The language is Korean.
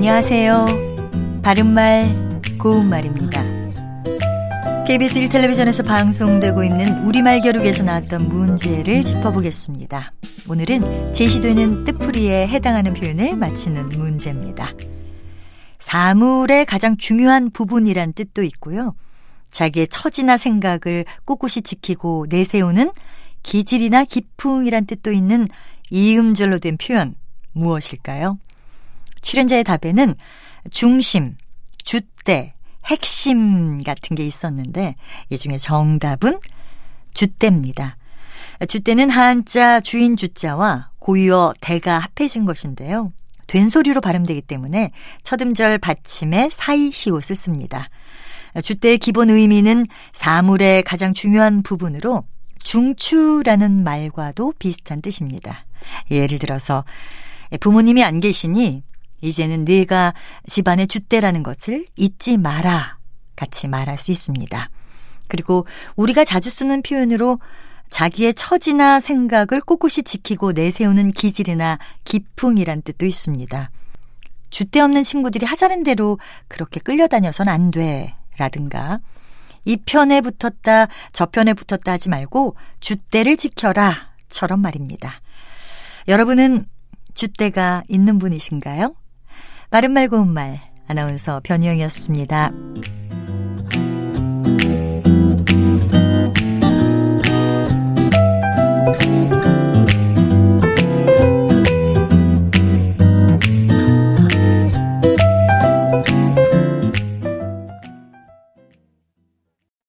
안녕하세요. 바른말, 고운말입니다. KBS 1텔레비전에서 방송되고 있는 우리말 겨루기에서 나왔던 문제를 짚어보겠습니다. 오늘은 제시되는 뜻풀이에 해당하는 표현을 맞히는 문제입니다. 사물의 가장 중요한 부분이란 뜻도 있고요. 자기의 처지나 생각을 꿋꿋이 지키고 내세우는 기질이나 기풍이란 뜻도 있는 이음절로 된 표현 무엇일까요? 출연자의 답에는 중심, 주대, 핵심 같은 게 있었는데 이 중에 정답은 주대입니다. 주대는 한자 주인 주자와 고유어 대가 합해진 것인데요. 된소리로 발음되기 때문에 첫음절 받침에 사이시옷을 씁니다. 주대의 기본 의미는 사물의 가장 중요한 부분으로 중추라는 말과도 비슷한 뜻입니다. 예를 들어서 부모님이 안 계시니 이제는 네가 집안의 주대라는 것을 잊지 마라. 같이 말할 수 있습니다. 그리고 우리가 자주 쓰는 표현으로 자기의 처지나 생각을 꿋꿋이 지키고 내세우는 기질이나 기풍이란 뜻도 있습니다. 주대 없는 친구들이 하자는 대로 그렇게 끌려다녀선 안 돼. 라든가 이 편에 붙었다 저 편에 붙었다 하지 말고 주대를 지켜라 처럼 말입니다. 여러분은 주대가 있는 분이신가요? 바른말 고운 말 아나운서 변희영이었습니다.